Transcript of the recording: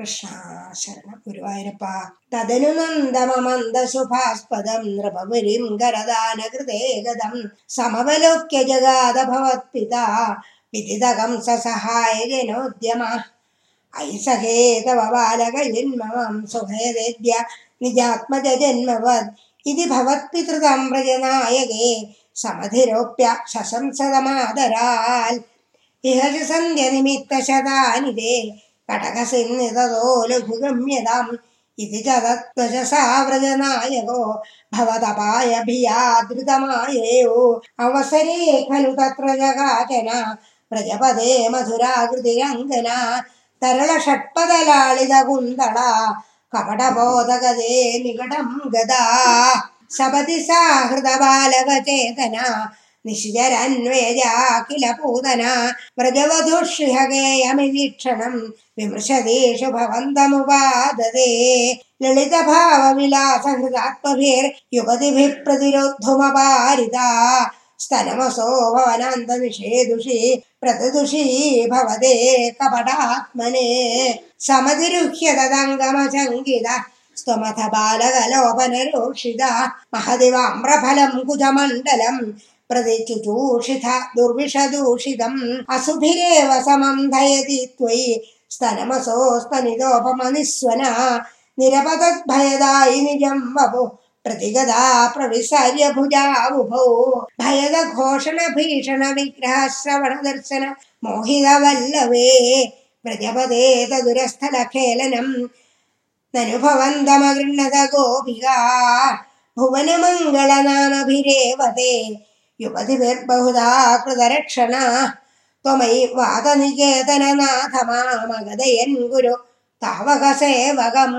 कृष्णाशरण तदनुनन्दमन्दशुभास्पदं गदं समवलोक्य जगादभवत्पिता भवत्पिता ससहायजनोद्यमः ऐसहे तव बालकिन्म सुहेदेज्य निजात्मजन्मवद् इति भवत्पितृतं व्रजनायके समधिरोप्य शशंसदमादराल् इह सन्ध्यनिमित्तशतानि ते कटकसिन्निदो लघुगम्यताम् इति जगत्वजसा व्रजनायको भवदपायभियादृतमायेयो अवसरे खलु तत्र जगाचन व्रजपदे मधुराकृतिरङ्गना तरलषट्पदलालितकुन्दला कपटबोधगदे निकटं गदा सपदि सा हृदबालकचेतना निशिजरन्वेया किल पूतना मृगवधुष्यगेयमिवीक्षणं विमृशदेषु भवन्तमुपाददे ललितभावविलासहृदात्मभिर्युगतिभिः प्रतिरोद्धुमपारिता। स्तनमसो भवनान्तविषेदुषि प्रतदुषी भवदेकपडात्मने समधिरुह्य तदङ्गमचिता स्तोमथ बालकलोपनोक्षिता महदि वाम्रफलं कुजमण्डलम् प्रदिचुचूषिथ दुर्विषदूषितम्। असुभिरेव समम् धयति त्वयि। स्तनमसोस्तनिदोपमनिस्वन निरपतद्भयदायि निजं वपु। प्रतिगदा प्रविसर्योषण भीषण विग्रहश्रवणदर्शन मोहितवल्लवे व्रजपदे तदुरस्थलखेलनम् ननुभवन्दमगृह्णद गोपिका भुवनमङ्गलनामभिरेव युवतिभिर्बहुधा कृतरक्षणा त्वमयि वादनिकेतननाथ मामगधयन् गुरु तावकसेवकम्